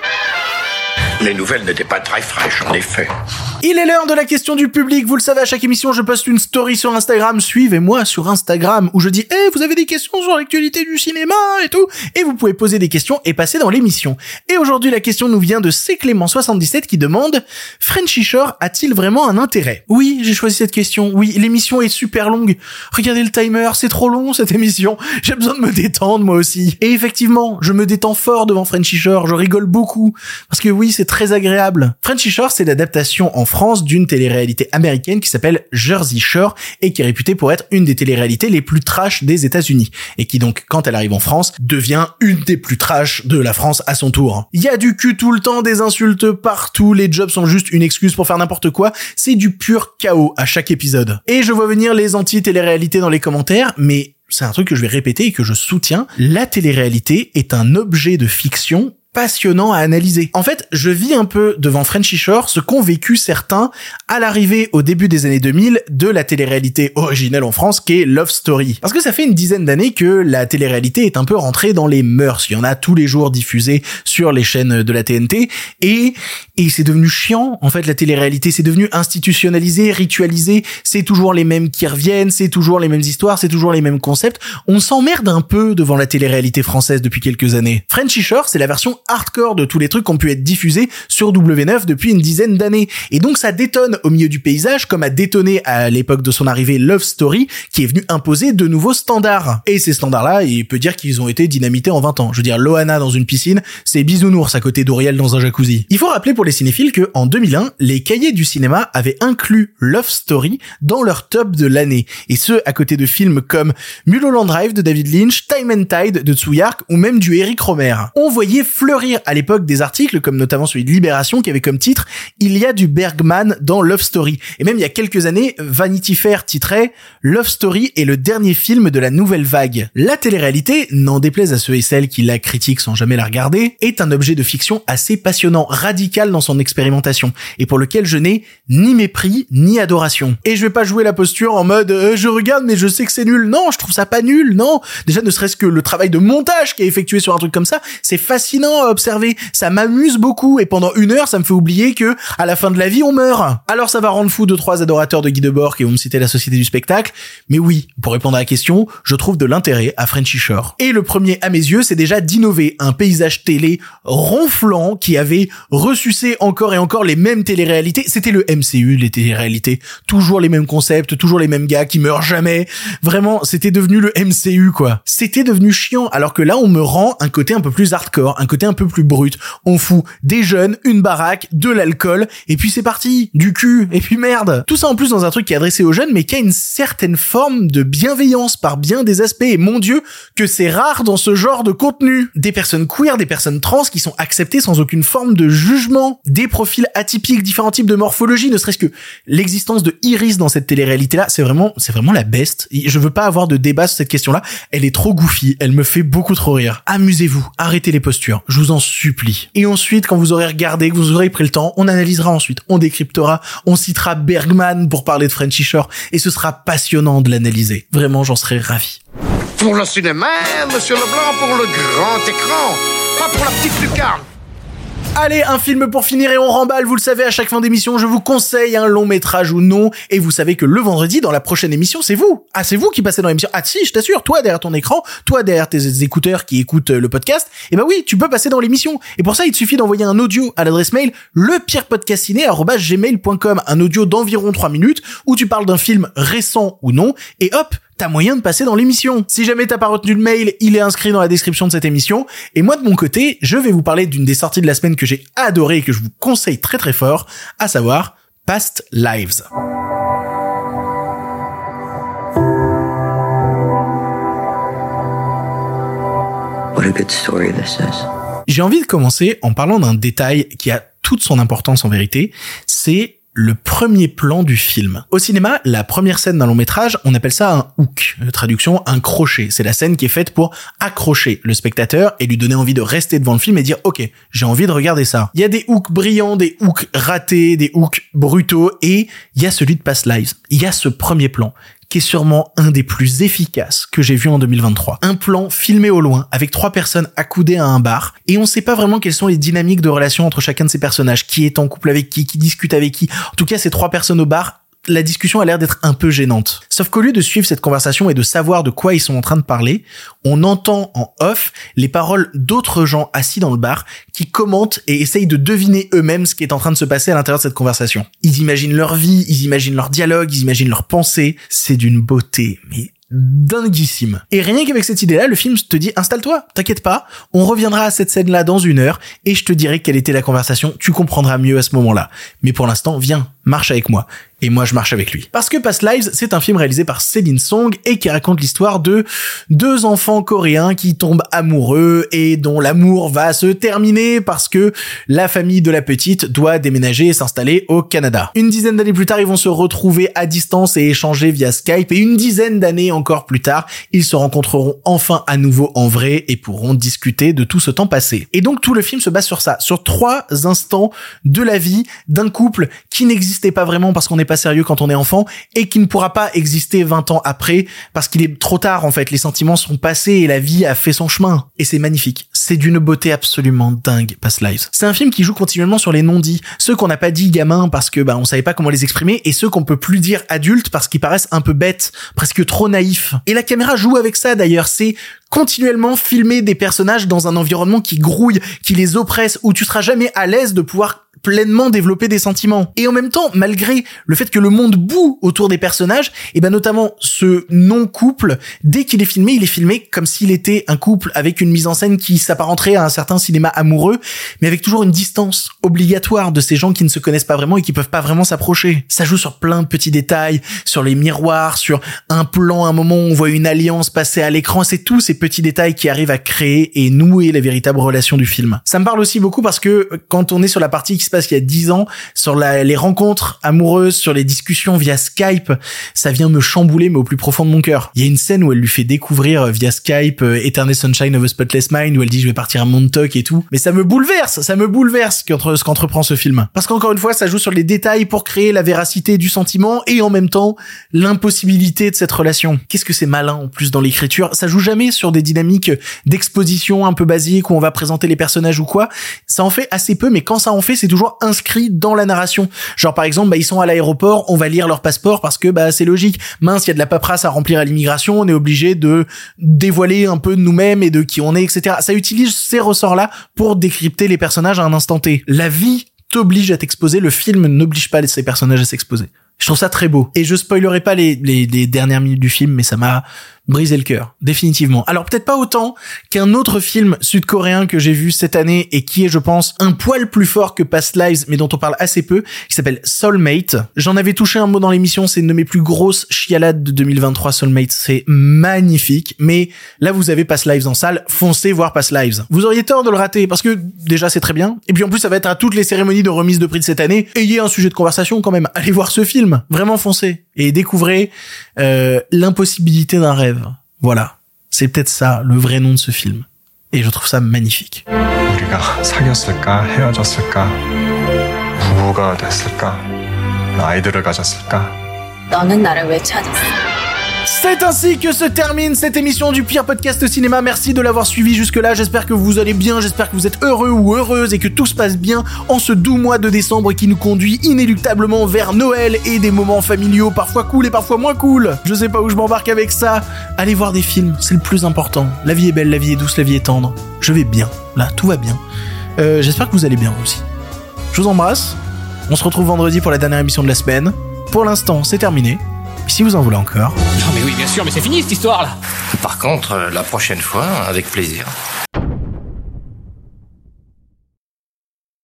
Les nouvelles n'étaient pas très fraîches, en effet. Il est l'heure de la question du public. Vous le savez, à chaque émission, je poste une story sur Instagram. Suivez-moi sur Instagram où je dis, eh, vous avez des questions sur l'actualité du cinéma et tout. Et vous pouvez poser des questions et passer dans l'émission. Et aujourd'hui, la question nous vient de C. Clément77 qui demande, Frenchy a-t-il vraiment un intérêt? Oui, j'ai choisi cette question. Oui, l'émission est super longue. Regardez le timer, c'est trop long cette émission. J'ai besoin de me détendre moi aussi. Et effectivement, je me détends fort devant Frenchy. Je rigole beaucoup. Parce que oui, c'est très agréable. Frenchy Shore, c'est l'adaptation en France d'une télé-réalité américaine qui s'appelle Jersey Shore et qui est réputée pour être une des télé-réalités les plus trash des États-Unis et qui donc, quand elle arrive en France, devient une des plus trash de la France à son tour. Il y a du cul tout le temps, des insultes partout, les jobs sont juste une excuse pour faire n'importe quoi, c'est du pur chaos à chaque épisode. Et je vois venir les anti-télé-réalités dans les commentaires, mais c'est un truc que je vais répéter et que je soutiens. La télé-réalité est un objet de fiction passionnant à analyser. En fait, je vis un peu devant Frenchy Shore ce qu'ont vécu certains à l'arrivée au début des années 2000 de la télé-réalité originelle en France qui est Love Story. Parce que ça fait une dizaine d'années que la télé-réalité est un peu rentrée dans les mœurs. Il y en a tous les jours diffusés sur les chaînes de la TNT et et c'est devenu chiant. En fait, la télé-réalité c'est devenu institutionnalisé, ritualisé. C'est toujours les mêmes qui reviennent, c'est toujours les mêmes histoires, c'est toujours les mêmes concepts. On s'emmerde un peu devant la télé-réalité française depuis quelques années. Frenchy Shore, c'est la version hardcore de tous les trucs qui ont pu être diffusés sur W9 depuis une dizaine d'années. Et donc ça détonne au milieu du paysage, comme a détonné à l'époque de son arrivée Love Story, qui est venu imposer de nouveaux standards. Et ces standards-là, il peut dire qu'ils ont été dynamités en 20 ans. Je veux dire, Loana dans une piscine, c'est bisounours à côté d'Auriel dans un jacuzzi. Il faut rappeler pour les cinéphiles que, en 2001, les cahiers du cinéma avaient inclus Love Story dans leur top de l'année. Et ce, à côté de films comme Mulholland Drive de David Lynch, Time and Tide de Tsuyark ou même du Eric Romer. On voyait à l'époque des articles comme notamment celui de Libération qui avait comme titre Il y a du Bergman dans Love Story. Et même il y a quelques années, Vanity Fair titrait Love Story est le dernier film de la nouvelle vague. La télé-réalité, n'en déplaise à ceux et celles qui la critiquent sans jamais la regarder, est un objet de fiction assez passionnant, radical dans son expérimentation, et pour lequel je n'ai ni mépris ni adoration. Et je vais pas jouer la posture en mode euh, je regarde mais je sais que c'est nul. Non, je trouve ça pas nul, non. Déjà ne serait-ce que le travail de montage qui est effectué sur un truc comme ça, c'est fascinant à observer. Ça m'amuse beaucoup et pendant une heure, ça me fait oublier que à la fin de la vie, on meurt. Alors ça va rendre fou deux trois adorateurs de Guy Debord qui vont me citer la Société du spectacle, mais oui, pour répondre à la question, je trouve de l'intérêt à Frenchy Shore. Et le premier à mes yeux, c'est déjà d'innover un paysage télé ronflant qui avait ressucé encore et encore les mêmes téléréalités. C'était le MCU, les téléréalités. Toujours les mêmes concepts, toujours les mêmes gars qui meurent jamais. Vraiment, c'était devenu le MCU, quoi. C'était devenu chiant. Alors que là, on me rend un côté un peu plus hardcore, un côté un peu plus brut. On fout des jeunes, une baraque, de l'alcool, et puis c'est parti. Du cul, et puis merde. Tout ça en plus dans un truc qui est adressé aux jeunes, mais qui a une certaine forme de bienveillance par bien des aspects. Et mon dieu, que c'est rare dans ce genre de contenu. Des personnes queer, des personnes trans qui sont acceptées sans aucune forme de jugement. Des profils atypiques, différents types de morphologie, ne serait-ce que l'existence de Iris dans cette télé-réalité-là, c'est vraiment, c'est vraiment la best. Je veux pas avoir de débat sur cette question-là. Elle est trop goofy. Elle me fait beaucoup trop rire. Amusez-vous. Arrêtez les postures. En supplie. Et ensuite, quand vous aurez regardé, que vous aurez pris le temps, on analysera ensuite. On décryptera. On citera Bergman pour parler de Frenchy Shore. Et ce sera passionnant de l'analyser. Vraiment, j'en serais ravi. Pour le cinéma, monsieur Leblanc, pour le grand écran, pas pour la petite lucarne. Allez, un film pour finir et on remballe. Vous le savez, à chaque fin d'émission, je vous conseille un long métrage ou non. Et vous savez que le vendredi, dans la prochaine émission, c'est vous. Ah, c'est vous qui passez dans l'émission. Ah, si, je t'assure, toi derrière ton écran, toi derrière tes écouteurs qui écoutent le podcast. Et ben oui, tu peux passer dans l'émission. Et pour ça, il suffit d'envoyer un audio à l'adresse mail lepirepodcastiné@gmail.com, un audio d'environ 3 minutes où tu parles d'un film récent ou non. Et hop, t'as moyen de passer dans l'émission. Si jamais t'as pas retenu le mail, il est inscrit dans la description de cette émission. Et moi, de mon côté, je vais vous parler d'une des sorties de la semaine que j'ai adoré et que je vous conseille très très fort, à savoir Past Lives. What a good story this is. J'ai envie de commencer en parlant d'un détail qui a toute son importance en vérité, c'est le premier plan du film. Au cinéma, la première scène d'un long métrage, on appelle ça un hook. Euh, traduction, un crochet. C'est la scène qui est faite pour accrocher le spectateur et lui donner envie de rester devant le film et dire, OK, j'ai envie de regarder ça. Il y a des hooks brillants, des hooks ratés, des hooks brutaux et il y a celui de Past Lives. Il y a ce premier plan qui est sûrement un des plus efficaces que j'ai vu en 2023. Un plan filmé au loin avec trois personnes accoudées à un bar et on sait pas vraiment quelles sont les dynamiques de relation entre chacun de ces personnages, qui est en couple avec qui, qui discute avec qui. En tout cas, ces trois personnes au bar la discussion a l'air d'être un peu gênante. Sauf qu'au lieu de suivre cette conversation et de savoir de quoi ils sont en train de parler, on entend en off les paroles d'autres gens assis dans le bar qui commentent et essayent de deviner eux-mêmes ce qui est en train de se passer à l'intérieur de cette conversation. Ils imaginent leur vie, ils imaginent leur dialogue, ils imaginent leurs pensées. C'est d'une beauté, mais dinguissime. Et rien qu'avec cette idée-là, le film te dit installe-toi, t'inquiète pas, on reviendra à cette scène-là dans une heure et je te dirai quelle était la conversation, tu comprendras mieux à ce moment-là. Mais pour l'instant, viens, marche avec moi. Et moi, je marche avec lui. Parce que Past Lives, c'est un film réalisé par Céline Song et qui raconte l'histoire de deux enfants coréens qui tombent amoureux et dont l'amour va se terminer parce que la famille de la petite doit déménager et s'installer au Canada. Une dizaine d'années plus tard, ils vont se retrouver à distance et échanger via Skype et une dizaine d'années encore plus tard, ils se rencontreront enfin à nouveau en vrai et pourront discuter de tout ce temps passé. Et donc tout le film se base sur ça, sur trois instants de la vie d'un couple qui n'existait pas vraiment parce qu'on n'est pas sérieux quand on est enfant et qui ne pourra pas exister 20 ans après parce qu'il est trop tard en fait, les sentiments sont passés et la vie a fait son chemin. Et c'est magnifique. C'est d'une beauté absolument dingue, Past Lives. C'est un film qui joue continuellement sur les non-dits, ceux qu'on n'a pas dit gamin parce que bah on savait pas comment les exprimer et ceux qu'on peut plus dire adultes parce qu'ils paraissent un peu bêtes, presque trop naïfs. Et la caméra joue avec ça d'ailleurs, c'est continuellement filmer des personnages dans un environnement qui grouille, qui les oppresse, où tu seras jamais à l'aise de pouvoir pleinement développer des sentiments. Et en même temps, malgré le fait que le monde boue autour des personnages, et ben notamment ce non-couple, dès qu'il est filmé, il est filmé comme s'il était un couple avec une mise en scène qui s'apparenterait à un certain cinéma amoureux, mais avec toujours une distance obligatoire de ces gens qui ne se connaissent pas vraiment et qui peuvent pas vraiment s'approcher. Ça joue sur plein de petits détails, sur les miroirs, sur un plan, un moment où on voit une alliance passer à l'écran, c'est tous ces petits détails qui arrivent à créer et nouer la véritable relation du film. Ça me parle aussi beaucoup parce que quand on est sur la partie qui se passe il y a dix ans, sur la, les rencontres amoureuses, sur les discussions via Skype, ça vient me chambouler mais au plus profond de mon cœur. Il y a une scène où elle lui fait découvrir euh, via Skype euh, Eternal Sunshine of a Spotless Mind où elle dit je vais partir à Montauk et tout. Mais ça me bouleverse, ça me bouleverse ce qu'entreprend ce film. Parce qu'encore une fois, ça joue sur les détails pour créer la véracité du sentiment et en même temps l'impossibilité de cette relation. Qu'est-ce que c'est malin en plus dans l'écriture? Ça joue jamais sur des dynamiques d'exposition un peu basiques où on va présenter les personnages ou quoi. Ça en fait assez peu, mais quand ça en fait, c'est toujours inscrit dans la narration. Genre par exemple, bah, ils sont à l'aéroport, on va lire leur passeport parce que bah c'est logique. Mince, il y a de la paperasse à remplir à l'immigration, on est obligé de dévoiler un peu nous-mêmes et de qui on est, etc. Ça utilise ces ressorts-là pour décrypter les personnages à un instant T. La vie t'oblige à t'exposer, le film n'oblige pas ces personnages à s'exposer. Je trouve ça très beau. Et je spoilerai pas les dernières minutes du film, mais ça m'a brisé le cœur, définitivement. Alors peut-être pas autant qu'un autre film sud-coréen que j'ai vu cette année et qui est, je pense, un poil plus fort que Past Lives, mais dont on parle assez peu, qui s'appelle Soulmate. J'en avais touché un mot dans l'émission, c'est une de mes plus grosses chialades de 2023, Soulmate. C'est magnifique, mais là vous avez Past Lives en salle, foncez voir Past Lives. Vous auriez tort de le rater, parce que déjà c'est très bien, et puis en plus ça va être à toutes les cérémonies de remise de prix de cette année, ayez un sujet de conversation quand même, allez voir ce film, vraiment foncez, et découvrez euh, l'impossibilité d'un rêve. Voilà. C'est peut-être ça, le vrai nom de ce film. Et je trouve ça magnifique. C'est ainsi que se termine cette émission du pire podcast cinéma. Merci de l'avoir suivi jusque-là. J'espère que vous allez bien, j'espère que vous êtes heureux ou heureuse et que tout se passe bien en ce doux mois de décembre qui nous conduit inéluctablement vers Noël et des moments familiaux parfois cool et parfois moins cool. Je sais pas où je m'embarque avec ça. Allez voir des films, c'est le plus important. La vie est belle, la vie est douce, la vie est tendre. Je vais bien, là, tout va bien. Euh, j'espère que vous allez bien aussi. Je vous embrasse. On se retrouve vendredi pour la dernière émission de la semaine. Pour l'instant, c'est terminé. Si vous en voulez encore, Non mais oui, bien sûr, mais c'est fini cette histoire là Par contre, euh, la prochaine fois, avec plaisir.